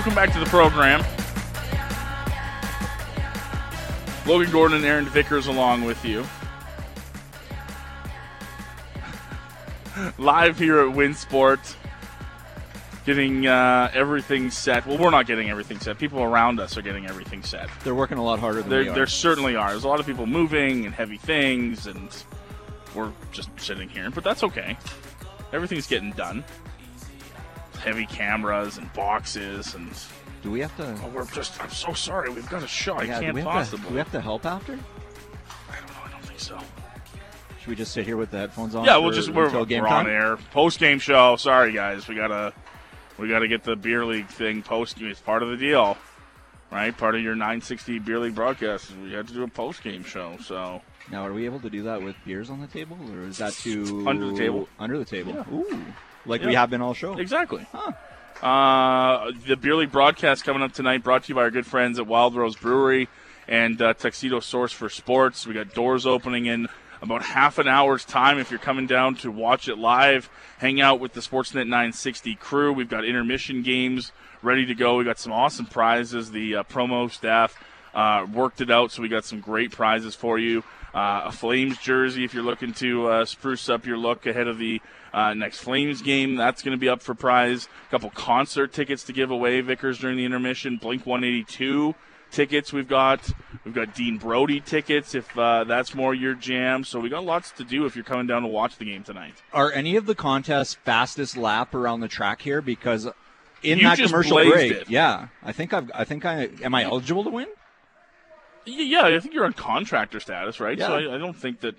Welcome back to the program. Logan Gordon and Aaron Vickers along with you. Live here at Winsport, getting uh, everything set. Well, we're not getting everything set. People around us are getting everything set. They're working a lot harder than There, there certainly are. There's a lot of people moving and heavy things, and we're just sitting here. But that's okay. Everything's getting done. Heavy cameras and boxes and do we have to? Oh, we're just. I'm so sorry. We've got a show. yeah, I can't we have possibly. To, do we have to help after? I don't know. I don't think so. Should we just sit here with the headphones on? Yeah, we'll just we're, we're on air. Post game show. Sorry guys, we gotta we gotta get the beer league thing post. It's part of the deal, right? Part of your 960 beer league broadcast. We had to do a post game show. So Now, are we able to do that with beers on the table, or is that too Under the table. Under the table. Yeah. Ooh, like we have been all show. exactly. Huh. Uh, the beer league broadcast coming up tonight, brought to you by our good friends at Wild Rose Brewery and uh, Tuxedo Source for Sports. We got doors opening in about half an hour's time. If you're coming down to watch it live, hang out with the Sportsnet 960 crew. We've got intermission games ready to go. We got some awesome prizes. The uh, promo staff uh, worked it out, so we got some great prizes for you. Uh, a Flames jersey if you're looking to uh, spruce up your look ahead of the uh, next Flames game. That's going to be up for prize. A couple concert tickets to give away, Vickers, during the intermission. Blink 182 tickets we've got. We've got Dean Brody tickets if uh, that's more your jam. So we got lots to do if you're coming down to watch the game tonight. Are any of the contests fastest lap around the track here? Because in You that commercial break, it. yeah, I think I've, I think I am I eligible to win? Yeah, I think you're on contractor status, right? So Yeah. I, I don't think that.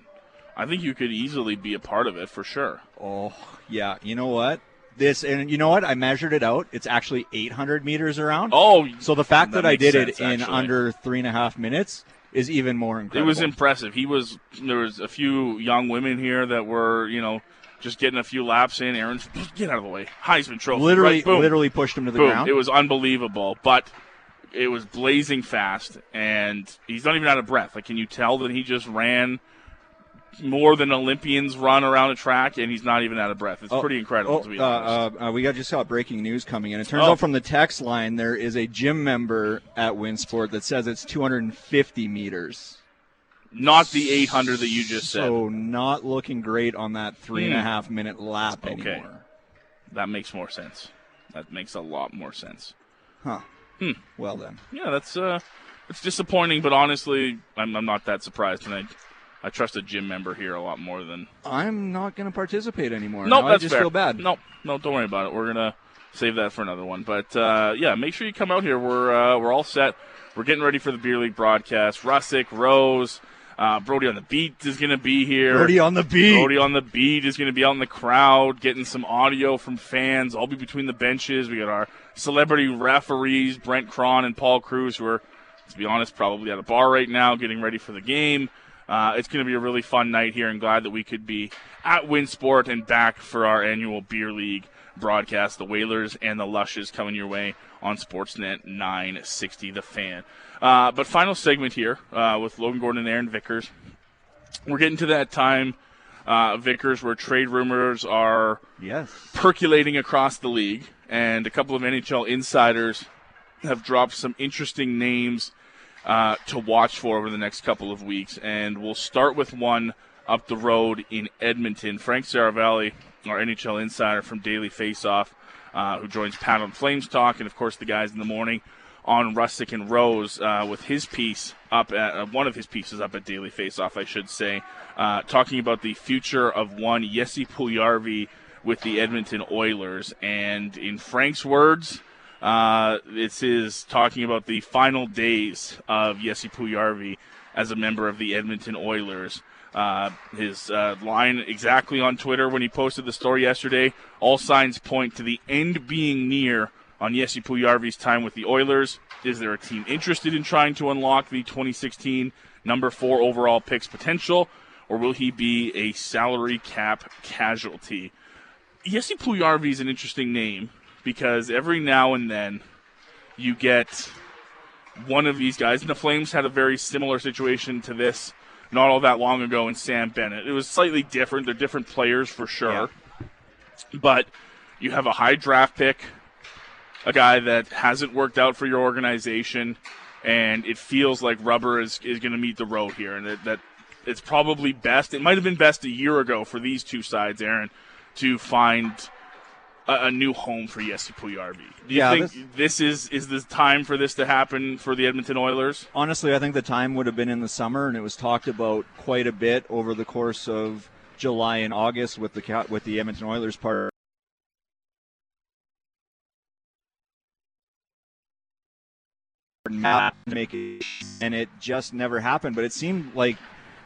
I think you could easily be a part of it for sure. Oh, yeah. You know what? This and you know what? I measured it out. It's actually 800 meters around. Oh, So the fact That that, I did sense, it in actually. under three and a half minutes is even more incredible. It was impressive. He was there was a few young women here that were you know just getting a few laps in. Aaron, get out of the way. Heisman Trophy. literally, right, boom, literally pushed him to the boom. ground. It was unbelievable, but it was blazing fast, and he's not even out of breath. Like, can you tell that he just ran more than Olympians run around a track, and he's not even out of breath? It's Oh, pretty incredible oh, to be uh, honest. uh, uh, we got just got breaking news coming in. It turns Oh. out from the text line there is a gym member at Winsport that says it's 250 meters. not the 800 that you just said. So not looking great on that three and a Hmm. half minute lap Okay. anymore. That makes more sense. That makes a lot more sense. Huh. Hmm. Well then. Yeah, that's uh, it's disappointing, but honestly, I'm, I'm not that surprised, and I, I trust a gym member here a lot more than. I'm not going to participate anymore. No, that's I just fair. feel bad. No, no, don't worry about it. We're gonna save that for another one. But uh, yeah, make sure you come out here. We're uh, we're all set. We're getting ready for the beer league broadcast. Russick, Rose, uh, Brody on the beat is gonna be here. Brody on the beat. Brody on the beat is going to be out in the crowd, getting some audio from fans. I'll be between the benches. We got our celebrity referees, Brent Cron and Paul Cruz, who are, to be honest, probably at a bar right now, getting ready for the game. Uh, it's going to be a really fun night here, and glad that we could be at Winsport and back for our annual beer league broadcast. The Whalers and the Lushes coming your way on Sportsnet 960, the fan. Uh, but final segment here uh, with Logan Gordon and Aaron Vickers we're getting to that time, uh, Vickers, where trade rumors are Yes. percolating across the league, and a couple of NHL insiders have dropped some interesting names uh, to watch for over the next couple of weeks. And we'll start with one up the road in Edmonton. Frank Seravalli, our NHL insider from Daily Faceoff, uh, who joins Pat on Flames Talk, and of course the guys in the morning on Rustic and Rose uh, with his piece up at uh, one of his pieces up at Daily Faceoff, I should say, uh, talking about the future of one Jesse Puljujarvi with the Edmonton Oilers. And in Frank's words, uh, this is talking about the final days of Jesse Puljujarvi as a member of the Edmonton Oilers. Uh, his uh, line exactly on Twitter when he posted the story yesterday all signs point to the end being near on Jesse Puljujarvi's time with the Oilers. Is there a team interested in trying to unlock the 2016 number four overall picks potential, or will he be a salary cap casualty? Jesse Puljujarvi is an interesting name because every now and then you get one of these guys, and the Flames had a very similar situation to this not all that long ago in Sam Bennett. It was slightly different. They're different players for sure. Yeah. But you have a high draft pick, a guy that hasn't worked out for your organization, and it feels like rubber is, is going to meet the road here, and that, that it's probably best. It might have been best a year ago for these two sides, Aaron, to find a, a new home for Jesse Puljujarvi. Do you yeah, think this, this, is is the time for this to happen for the Edmonton Oilers? Honestly, I think the time would have been in the summer, and it was talked about quite a bit over the course of July and August with the with the Edmonton Oilers part to make it, and it just never happened. But it seemed like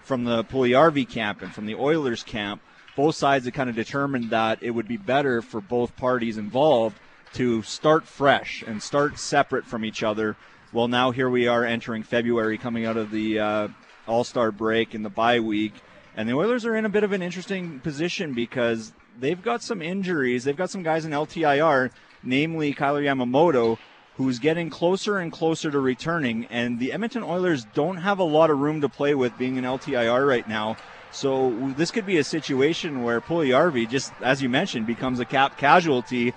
from the Puljujarvi camp and from the Oilers camp, both sides had kind of determined that it would be better for both parties involved to start fresh and start separate from each other. Well, now here we are entering February, coming out of the uh, All Star break and the bye week, and the Oilers are in a bit of an interesting position because they've got some injuries. They've got some guys in LTIR, namely Kailer Yamamoto, who's getting closer and closer to returning. And the Edmonton Oilers don't have a lot of room to play with being an LTIR right now. So this could be a situation where Puljujarvi, just as you mentioned, becomes a cap casualty.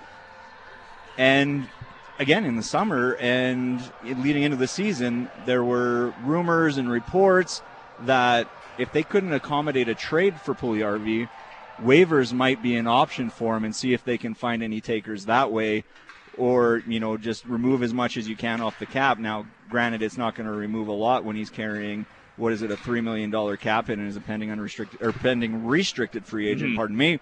And again, in the summer and leading into the season, there were rumors and reports that if they couldn't accommodate a trade for Puljujarvi, waivers might be an option for him and see if they can find any takers that way or you know just remove as much as you can off the cap. Now, granted, it's not going to remove a lot when he's carrying what is it a three million dollar cap hit and is a pending unrestricted or pending restricted free agent. Mm-hmm. Pardon me.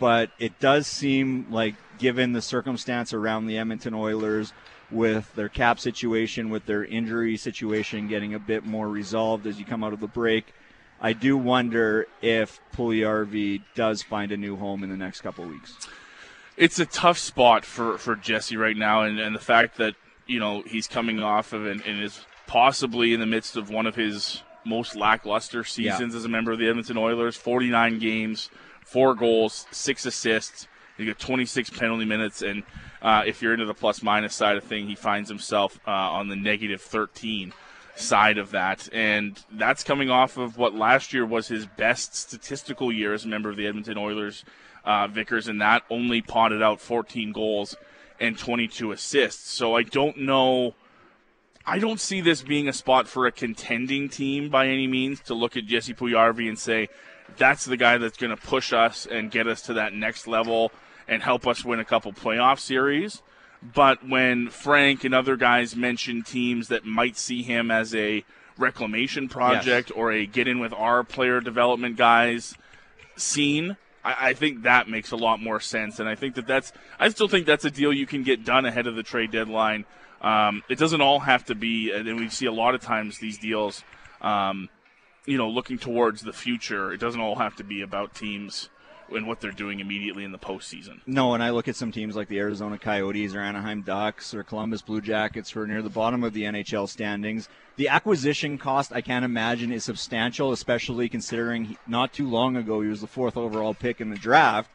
But it does seem like, given the circumstance around the Edmonton Oilers, with their cap situation, with their injury situation getting a bit more resolved as you come out of the break, I do wonder if Puljujarvi does find a new home in the next couple weeks it's a tough spot for, for Jesse right now, and, and the fact that you know he's coming off of and, and is possibly in the midst of one of his most lackluster seasons yeah. as a member of the Edmonton Oilers. 49 games, four goals, six assists. He got 26 penalty minutes, and uh, if you're into the plus minus side of thing, he finds himself uh, on the negative 13 side of that, and that's coming off of what last year was his best statistical year as a member of the Edmonton Oilers uh, Vickers, and that only potted out 14 goals and 22 assists. So I don't know. I don't see this being a spot for a contending team by any means to look at Jesse Puljujarvi and say that's the guy that's going to push us and get us to that next level and help us win a couple playoff series. But when Frank and other guys mention teams that might see him as a reclamation project yes. or a get in with our player development guys scene, I, I, think that makes a lot more sense. And I think that that's, I still think that's a deal you can get done ahead of the trade deadline. Um, it doesn't all have to be, and we see a lot of times these deals, um, you know, looking towards the future. It doesn't all have to be about teams and what they're doing immediately in the postseason. No, and I look at some teams like the Arizona Coyotes or Anaheim Ducks or Columbus Blue Jackets who are near the bottom of the NHL standings. The acquisition cost, I can't imagine, is substantial, especially considering not too long ago he was the fourth overall pick in the draft.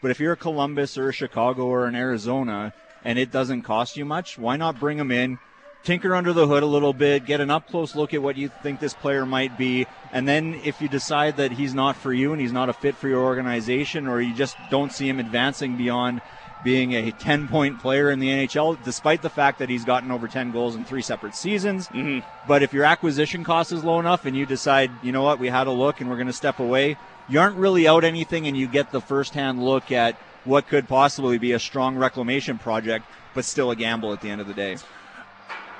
But if you're a Columbus or a Chicago or an Arizona and it doesn't cost you much, why not bring him in? Tinker under the hood a little bit, get an up close look at what you think this player might be, and then if you decide that he's not for you and he's not a fit for your organization, or you just don't see him advancing beyond being a 10 point player in the NHL, despite the fact that he's gotten over 10 goals in three separate seasons. Mm-hmm. But if your acquisition cost is low enough and you decide, you know what, we had a look and we're going to step away, you aren't really out anything and you get the first hand look at what could possibly be a strong reclamation project, but still a gamble at the end of the day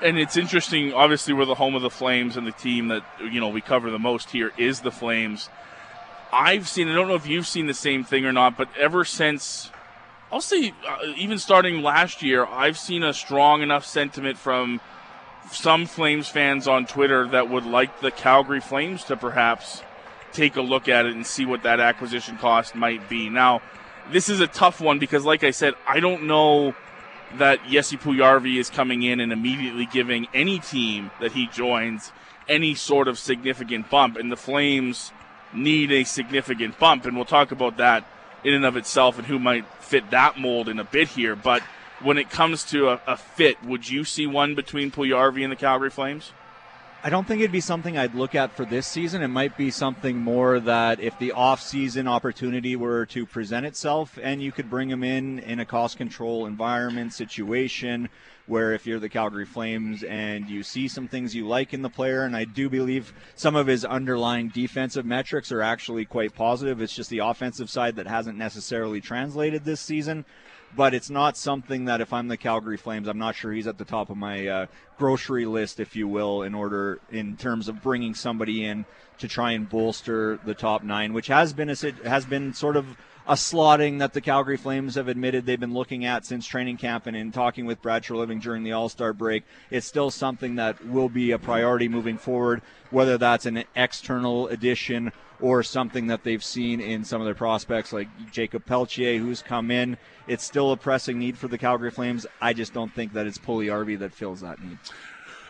and it's interesting. Obviously, we're the home of the Flames, and the team that you know we cover the most here is the Flames. I've seen. I don't know if you've seen the same thing or not, but ever since, I'll say, uh, even starting last year, I've seen a strong enough sentiment from some Flames fans on Twitter that would like the Calgary Flames to perhaps take a look at it and see what that acquisition cost might be. Now, this is a tough one because, like I said, I don't know that Jesse Puljujarvi is coming in and immediately giving any team that he joins any sort of significant bump, and the Flames need a significant bump, and we'll talk about that in and of itself and who might fit that mold in a bit here. But when it comes to a, a fit, would you see one between Puljujarvi and the Calgary Flames? I don't think it'd be something I'd look at for this season. It might be something more that if the off-season opportunity were to present itself and you could bring him in in a cost control environment situation where if you're the Calgary Flames and you see some things you like in the player and I do believe some of his underlying defensive metrics are actually quite positive. It's just the offensive side that hasn't necessarily translated this season but it's not something that if I'm the Calgary Flames, I'm not sure he's at the top of my uh, grocery list, if you will, in order in terms of bringing somebody in to try and bolster the top nine, which has been a has been sort of a slotting that the Calgary Flames have admitted they've been looking at since training camp and in talking with Brad Treliving during the All Star break. It's still something that will be a priority moving forward, whether that's an external addition or something that they've seen in some of their prospects like Jakob Pelletier, who's come in. It's still a pressing need for the Calgary Flames. I just don't think that it's Puljujarvi that fills that need.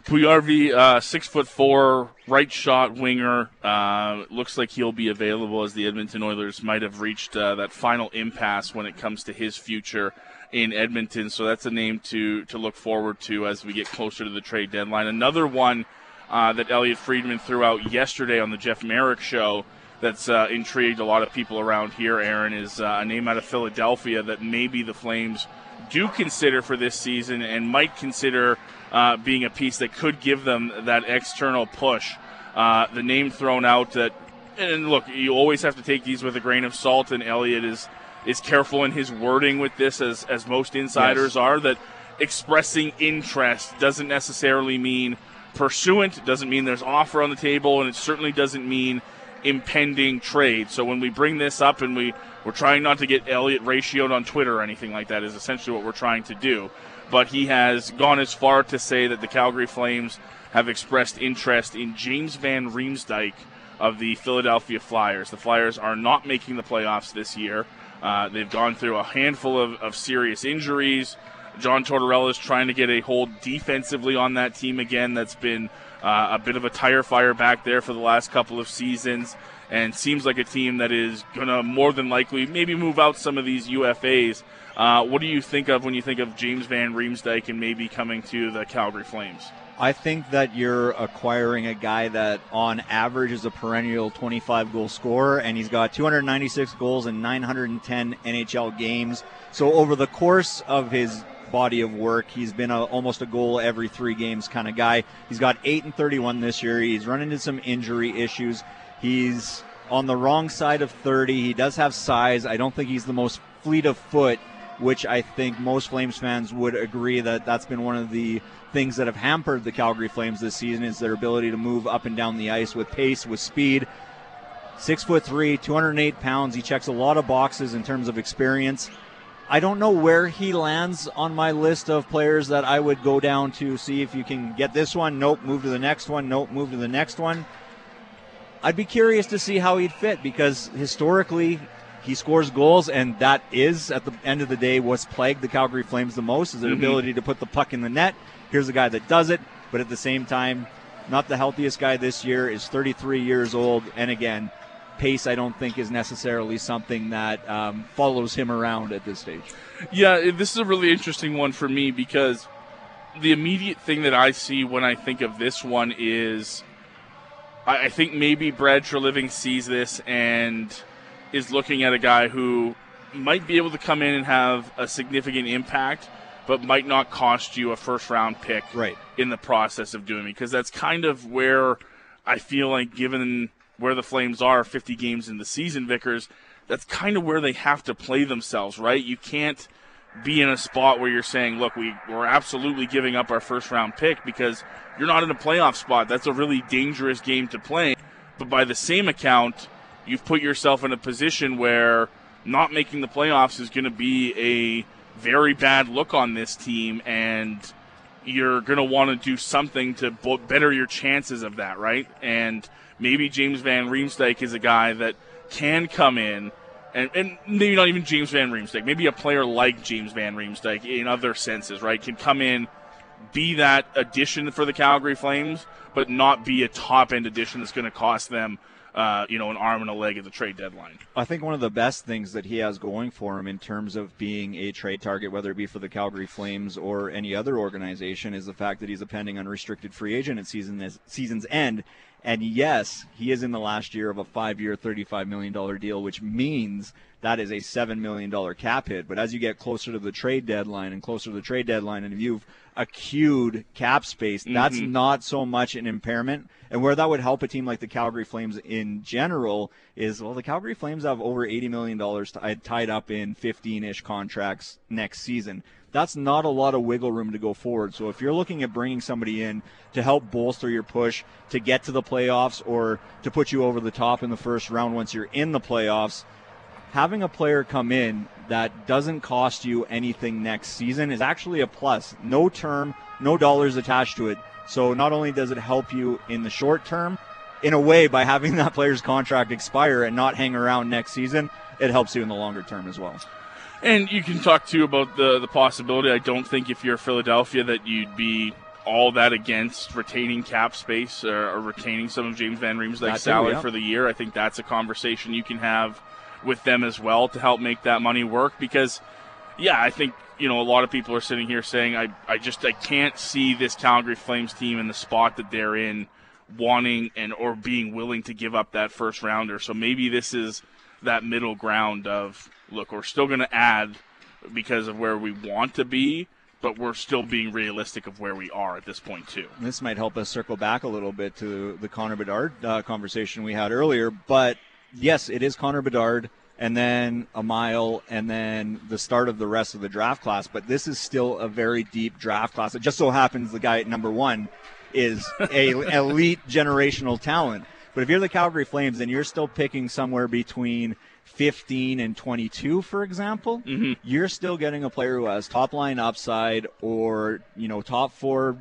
Puljujarvi, uh, six foot four, right shot winger. Uh, looks like he'll be available as the Edmonton Oilers might have reached uh, that final impasse when it comes to his future in Edmonton. So that's a name to to look forward to as we get closer to the trade deadline. Another one uh, that Elliotte Friedman threw out yesterday on the Jeff Marek show that's uh, intrigued a lot of people around here. Aaron is uh, a name out of Philadelphia that maybe the Flames do consider for this season and might consider uh, being a piece that could give them that external push. Uh, the name thrown out that, and look, you always have to take these with a grain of salt. And Elliotte is is careful in his wording with this, as as most insiders yes. are. That expressing interest doesn't necessarily mean pursuant. Doesn't mean there's offer on the table, and it certainly doesn't mean impending trade. So when we bring this up and we we're trying not to get Elliotte ratioed on Twitter or anything like that is essentially what we're trying to do but he has gone as far to say that the Calgary Flames have expressed interest in James Van Riemsdyk of the Philadelphia Flyers. The Flyers are not making the playoffs this year. Uh, they've gone through a handful of, of serious injuries. John Tortorella is trying to get a hold defensively on that team again. That's been uh, a bit of a tire fire back there for the last couple of seasons, and seems like a team that is going to more than likely maybe move out some of these UFAs uh, what do you think of when you think of James Van Riemsdyk and maybe coming to the Calgary Flames? I think that you're acquiring a guy that on average is a perennial 25 goal scorer, and he's got 296 goals in 910 NHL games. So over the course of his body of work, he's been a, almost a goal every three games kind of guy. He's got 8 and 31 this year. He's run into some injury issues. He's on the wrong side of 30. He does have size. I don't think he's the most fleet of foot which I think most Flames fans would agree that that's been one of the things that have hampered the Calgary Flames this season is their ability to move up and down the ice with pace, with speed. Six foot three, 208 pounds. He checks a lot of boxes in terms of experience. I don't know where he lands on my list of players that I would go down to see if you can get this one. Nope, move to the next one. Nope, move to the next one. I'd be curious to see how he'd fit because historically he scores goals, and that is, at the end of the day, what's plagued the Calgary Flames the most is their mm-hmm. ability to put the puck in the net. Here's a guy that does it, but at the same time, not the healthiest guy this year, is 33 years old, and again, pace I don't think is necessarily something that um, follows him around at this stage. Yeah, this is a really interesting one for me because the immediate thing that I see when I think of this one is I, I think maybe Brad Treliving sees this and – is looking at a guy who might be able to come in and have a significant impact, but might not cost you a first round pick right. in the process of doing it. Because that's kind of where I feel like, given where the Flames are 50 games in the season, Vickers, that's kind of where they have to play themselves, right? You can't be in a spot where you're saying, look, we, we're absolutely giving up our first round pick because you're not in a playoff spot. That's a really dangerous game to play. But by the same account, you've put yourself in a position where not making the playoffs is going to be a very bad look on this team, and you're going to want to do something to better your chances of that, right? And maybe James Van Riemsdyk is a guy that can come in and, and maybe not even James Van Riemsdyk, maybe a player like James Van Riemsdyk in other senses, right, can come in, be that addition for the Calgary Flames, but not be a top end addition that's going to cost them uh, you know, an arm and a leg at the trade deadline. I think one of the best things that he has going for him in terms of being a trade target, whether it be for the Calgary Flames or any other organization, is the fact that he's a pending unrestricted free agent at season season's end. And yes, he is in the last year of a five-year, $35 million deal, which means that is a $7 million cap hit. But as you get closer to the trade deadline and closer to the trade deadline, and if you've accrued cap space, that's mm-hmm. not so much an impairment. And where that would help a team like the Calgary Flames in general is, well, the Calgary Flames have over $80 million tied up in 15 ish contracts next season that's not a lot of wiggle room to go forward. So if you're looking at bringing somebody in to help bolster your push to get to the playoffs or to put you over the top in the first round once you're in the playoffs, having a player come in that doesn't cost you anything next season is actually a plus. No term, no dollars attached to it. So not only does it help you in the short term, in a way by having that player's contract expire and not hang around next season, it helps you in the longer term as well. And you can talk too about the the possibility. I don't think if you're Philadelphia that you'd be all that against retaining cap space or, or retaining some of James Van Riemsdyk's salary yeah. for the year. I think that's a conversation you can have with them as well to help make that money work. Because, yeah, I think you know a lot of people are sitting here saying I I just I can't see this Calgary Flames team in the spot that they're in wanting and or being willing to give up that first rounder. So maybe this is that middle ground of look, we're still going to add because of where we want to be, but we're still being realistic of where we are at this point too. This might help us circle back a little bit to the Connor Bedard uh, conversation we had earlier. But yes, it is Connor Bedard, and then a mile, and then the start of the rest of the draft class. But this is still a very deep draft class. It just so happens the guy at number one is a elite generational talent. But if you're the Calgary Flames, then you're still picking somewhere between 15 and 22, for example, mm-hmm. you're still getting a player who has top line upside or, you know, top four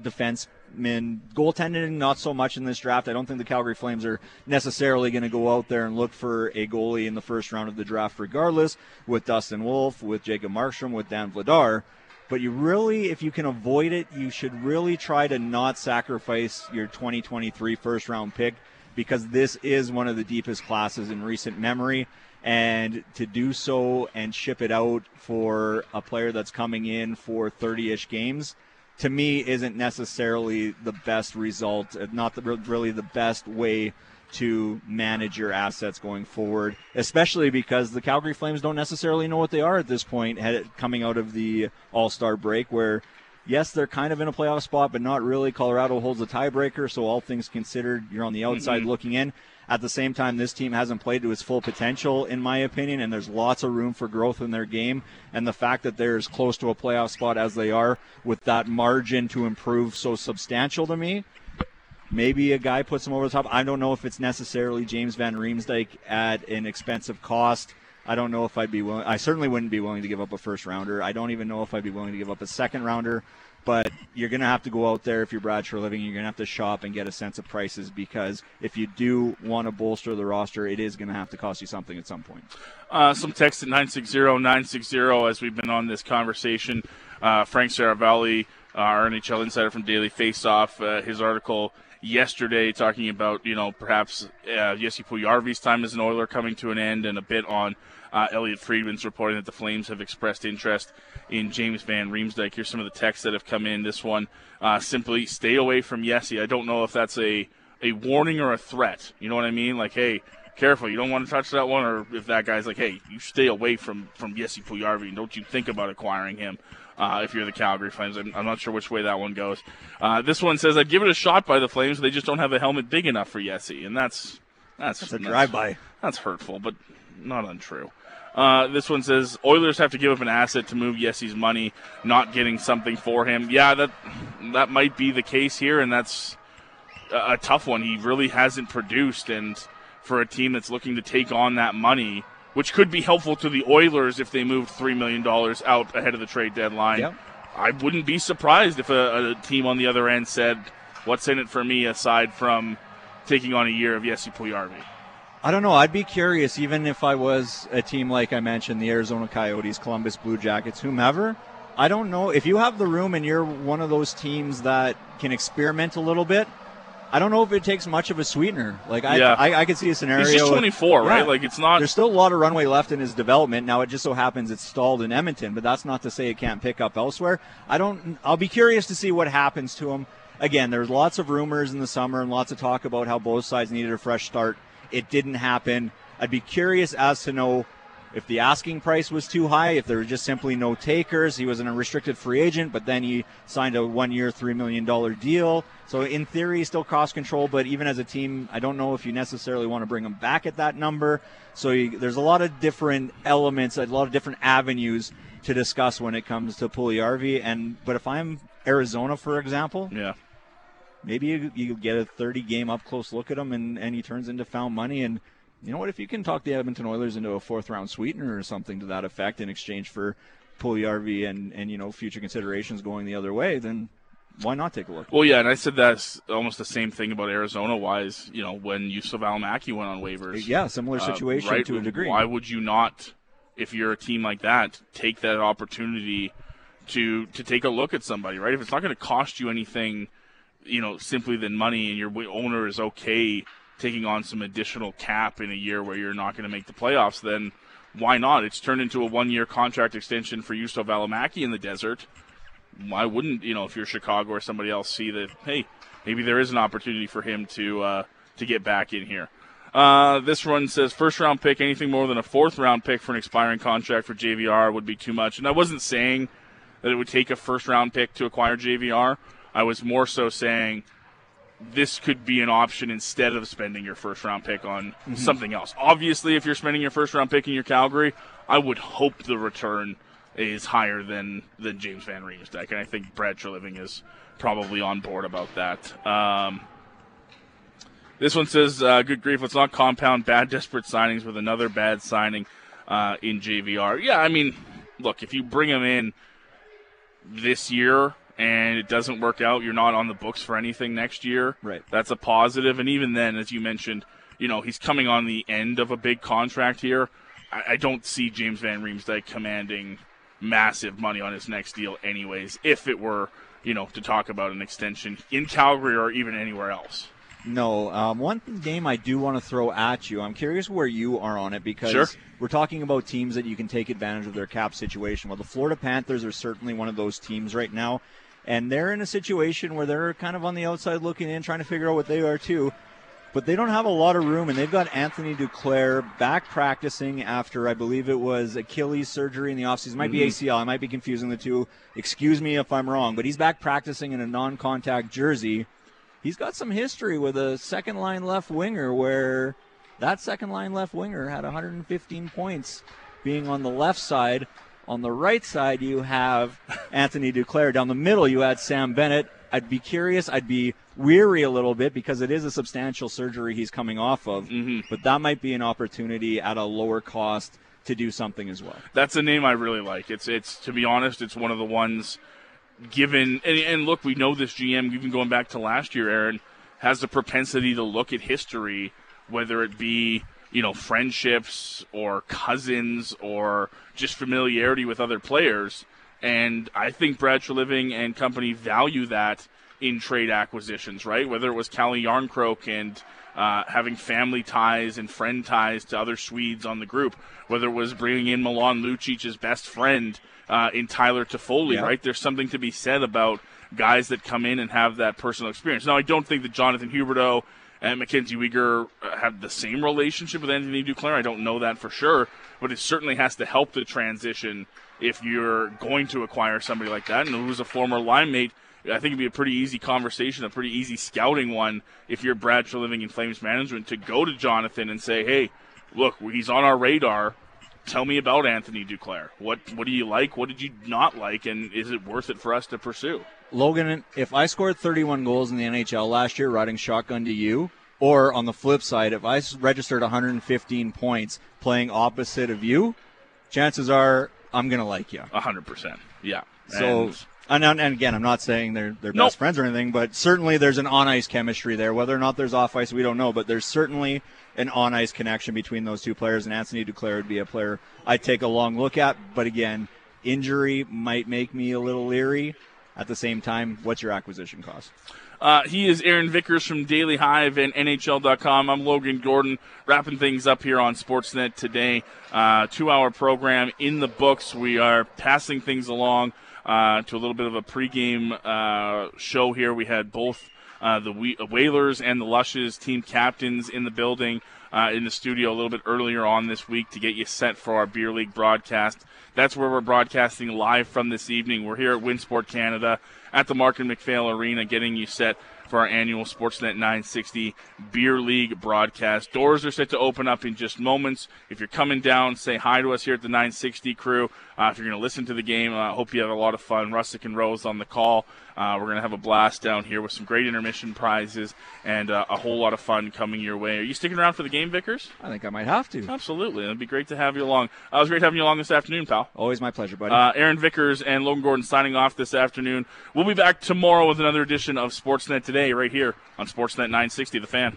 defensemen. Goaltending, not so much in this draft. I don't think the Calgary Flames are necessarily going to go out there and look for a goalie in the first round of the draft, regardless, with Dustin Wolf, with Jacob Markstrom, with Dan Vladar. But you really, if you can avoid it, you should really try to not sacrifice your 2023 first round pick because this is one of the deepest classes in recent memory and to do so and ship it out for a player that's coming in for 30-ish games to me isn't necessarily the best result uh, not the, really the best way to manage your assets going forward especially because the Calgary Flames don't necessarily know what they are at this point coming out of the All-Star break where yes, they're kind of in a playoff spot, but not really. Colorado holds a tiebreaker, so all things considered, you're on the outside mm-hmm. looking in. At the same time, this team hasn't played to its full potential, in my opinion, and there's lots of room for growth in their game. And the fact that they're as close to a playoff spot as they are, with that margin to improve so substantial to me, maybe a guy puts them over the top. I don't know if it's necessarily James Van Riemsdyk at an expensive cost. I don't know if I'd be willing. I certainly wouldn't be willing to give up a first rounder. I don't even know if I'd be willing to give up a second rounder. But you're going to have to go out there if you're Brad Treliving. You're going to have to shop and get a sense of prices because if you do want to bolster the roster, it is going to have to cost you something at some point. Uh, some text at 960-960 as we've been on this conversation. Uh, Frank Seravalli, uh, our NHL insider from Daily Faceoff, uh, his article yesterday talking about, you know, perhaps uh, Jesse time as an Oiler coming to an end and a bit on uh, Elliotte Friedman's reporting that the Flames have expressed interest in James Van Riemsdyk. Here's some of the texts that have come in. This one uh, simply stay away from Jesse. I don't know if that's a, a warning or a threat. You know what I mean? Like, hey, careful, you don't want to touch that one, or if that guy's like, hey, you stay away from from Jesse Puljujarvi and don't you think about acquiring him. Uh, if you're the Calgary Flames, I'm, I'm, not sure which way that one goes. Uh, this one says I'd give it a shot by the Flames. They just don't have a helmet big enough for Jesse, and that's that's, that's a drive by. That's hurtful, but not untrue. Uh, this one says Oilers have to give up an asset to move Jesse's money, not getting something for him. Yeah, that that might be the case here, and that's a, a tough one. He really hasn't produced, and for a team that's looking to take on that money, which could be helpful to the Oilers if they moved three million dollars out ahead of the trade deadline. Yep. I wouldn't be surprised if a, a, team on the other end said, "What's in it for me aside from taking on a year of Jesse Puljujarvi?" I don't know. I'd be curious, even if I was a team like I mentioned, the Arizona Coyotes, Columbus Blue Jackets, whomever. I don't know if you have the room and you're one of those teams that can experiment a little bit. I don't know if it takes much of a sweetener. Like I, Yeah. I, I could see a scenario. He's just 24, Yeah. right? Like it's not. There's still a lot of runway left in his development. Now it just so happens it's stalled in Edmonton, but that's not to say it can't pick up elsewhere. I don't. I'll be curious to see what happens to him. Again, there's lots of rumors in the summer and lots of talk about how both sides needed a fresh start. It didn't happen. I'd be curious as to know if the asking price was too high, if there were just simply no takers. He was an unrestricted free agent, but then he signed a one-year, three million dollar deal. So in theory, still cost control. But even as a team, I don't know if you necessarily want to bring him back at that number. So you, there's a lot of different elements, a lot of different avenues to discuss when it comes to Puljujarvi. And but if I'm Arizona, for example, yeah. Maybe you, you get a 30 game up close look at him and, and he turns into found money and you know what if you can talk the edmonton oilers into a fourth round sweetener or something to that effect in exchange for Puljujarvi and and you know future considerations going the other way then why not take a look Well, yeah, and I said that's almost the same thing about Arizona. Wise, you know, when Juuso Välimäki went on waivers. yeah similar Uh, situation right? to a degree Why would you not, if you're a team like that, take that opportunity to to take a look at somebody, right? If it's not going to cost you anything, you know, simply than money, and your owner is okay taking on some additional cap in a year where you're not going to make the playoffs, then why not? It's turned into a one-year contract extension for Juuso Välimäki in the desert. Why wouldn't you know if you're Chicago or somebody else see that? Hey, maybe there is an opportunity for him to uh, to get back in here. Uh, this one says first round pick, anything more than a fourth round pick for an expiring contract for JVR would be too much. And I wasn't saying that it would take a first round pick to acquire JVR. I was more so saying this could be an option instead of spending your first round pick on something else. Obviously, if you're spending your first round pick in your Calgary, I would hope the return is higher than than James Van Riemsdyk, and I think Brad Treliving is probably on board about that. Um, this one says, uh, "Good grief, let's not compound bad desperate signings with another bad signing uh, in JVR." Yeah, I mean, look, if you bring him in this year and it doesn't work out, you're not on the books for anything next year. Right. That's a positive. And even then, as you mentioned, you know, he's coming on the end of a big contract here. I, I don't see James Van Riemsdyk commanding massive money on his next deal, anyways, if it were, you know, to talk about an extension in Calgary or even anywhere else. No, um, one game I do want to throw at you. I'm curious where you are on it because Sure. we're talking about teams that you can take advantage of their cap situation. Well, the Florida Panthers are certainly one of those teams right now, and they're in a situation where they're kind of on the outside looking in, trying to figure out what they are too. But they don't have a lot of room, and they've got Anthony Duclair back practicing after I believe it was Achilles surgery in the offseason. It might be mm-hmm. ACL. I might be confusing the two. Excuse me if I'm wrong, but he's back practicing in a non-contact jersey he's got some history with a second line left winger where that second line left winger had 115 points being on the left side. On the right side, you have Anthony Duclair. Down the middle, you had Sam Bennett. I'd be curious. I'd be weary a little bit because it is a substantial surgery he's coming off of. Mm-hmm. But that might be an opportunity at a lower cost to do something as well. That's a name I really like. It's it's to be honest, it's one of the ones given and, and look, we know this GM even going back to last year, Aaron, has the propensity to look at history, whether it be, you know, friendships or cousins or just familiarity with other players. And I think Brad Treliving and company value that in trade acquisitions, right? Whether it was Calle Jarnkrok and uh, having family ties and friend ties to other Swedes on the group, whether it was bringing in Milan Lucic's best friend uh, in Tyler Toffoli, Yeah. right? There's something to be said about guys that come in and have that personal experience. Now, I don't think that Jonathan Huberdeau and Mackenzie Weegar uh, have the same relationship with Anthony Duclair. I don't know that for sure, but it certainly has to help the transition if you're going to acquire somebody like that and who's a former line mate. I think it'd be a pretty easy conversation, a pretty easy scouting one if you're Brad Treliving in Flames management to go to Jonathan and say, "Hey, look, he's on our radar. Tell me about Anthony Duclair. What what do you like? What did you not like? And is it worth it for us to pursue?" Logan, if I scored 31 goals in the NHL last year riding shotgun to you, or on the flip side, if I registered 115 points playing opposite of you, chances are I'm going to like you. A hundred percent. Yeah. So And And, and again, I'm not saying they're they're Nope. best friends or anything, but certainly there's an on ice chemistry there. Whether or not there's off ice, we don't know, but there's certainly an on ice connection between those two players. And Anthony Duclair would be a player I'd take a long look at. But again, injury might make me a little leery. At the same time, what's your acquisition cost? Uh, he is Aaron Vickers from Daily Hive and NHL.com. I'm Logan Gordon, wrapping things up here on Sportsnet today. Uh, two hour program in the books. We are passing things along uh, to a little bit of a pregame uh, show here. We had both uh, the Whe- Whalers and the Lushes team captains in the building. Uh, in the studio a little bit earlier on this week to get you set for our beer league broadcast. That's where we're broadcasting live from this evening. We're here at Winsport Canada at the Markin MacPhail Arena, getting you set for our annual Sportsnet 960 Beer League broadcast. Doors are set to open up in just moments. If you're coming down, say hi to us here at the 960 crew. Uh, if you're going to listen to the game, I uh, hope you have a lot of fun. Russick and Rose on the call. Uh, we're going to have a blast down here with some great intermission prizes and uh, a whole lot of fun coming your way. Are you sticking around for the game, Vickers? I think I might have to. Absolutely. It'd be great to have you along. Uh, it was great having you along this afternoon, pal. Always my pleasure, buddy. Uh, Aaron Vickers and Logan Gordon signing off this afternoon. We'll be back tomorrow with another edition of Sportsnet Today right here on Sportsnet 960, The Fan.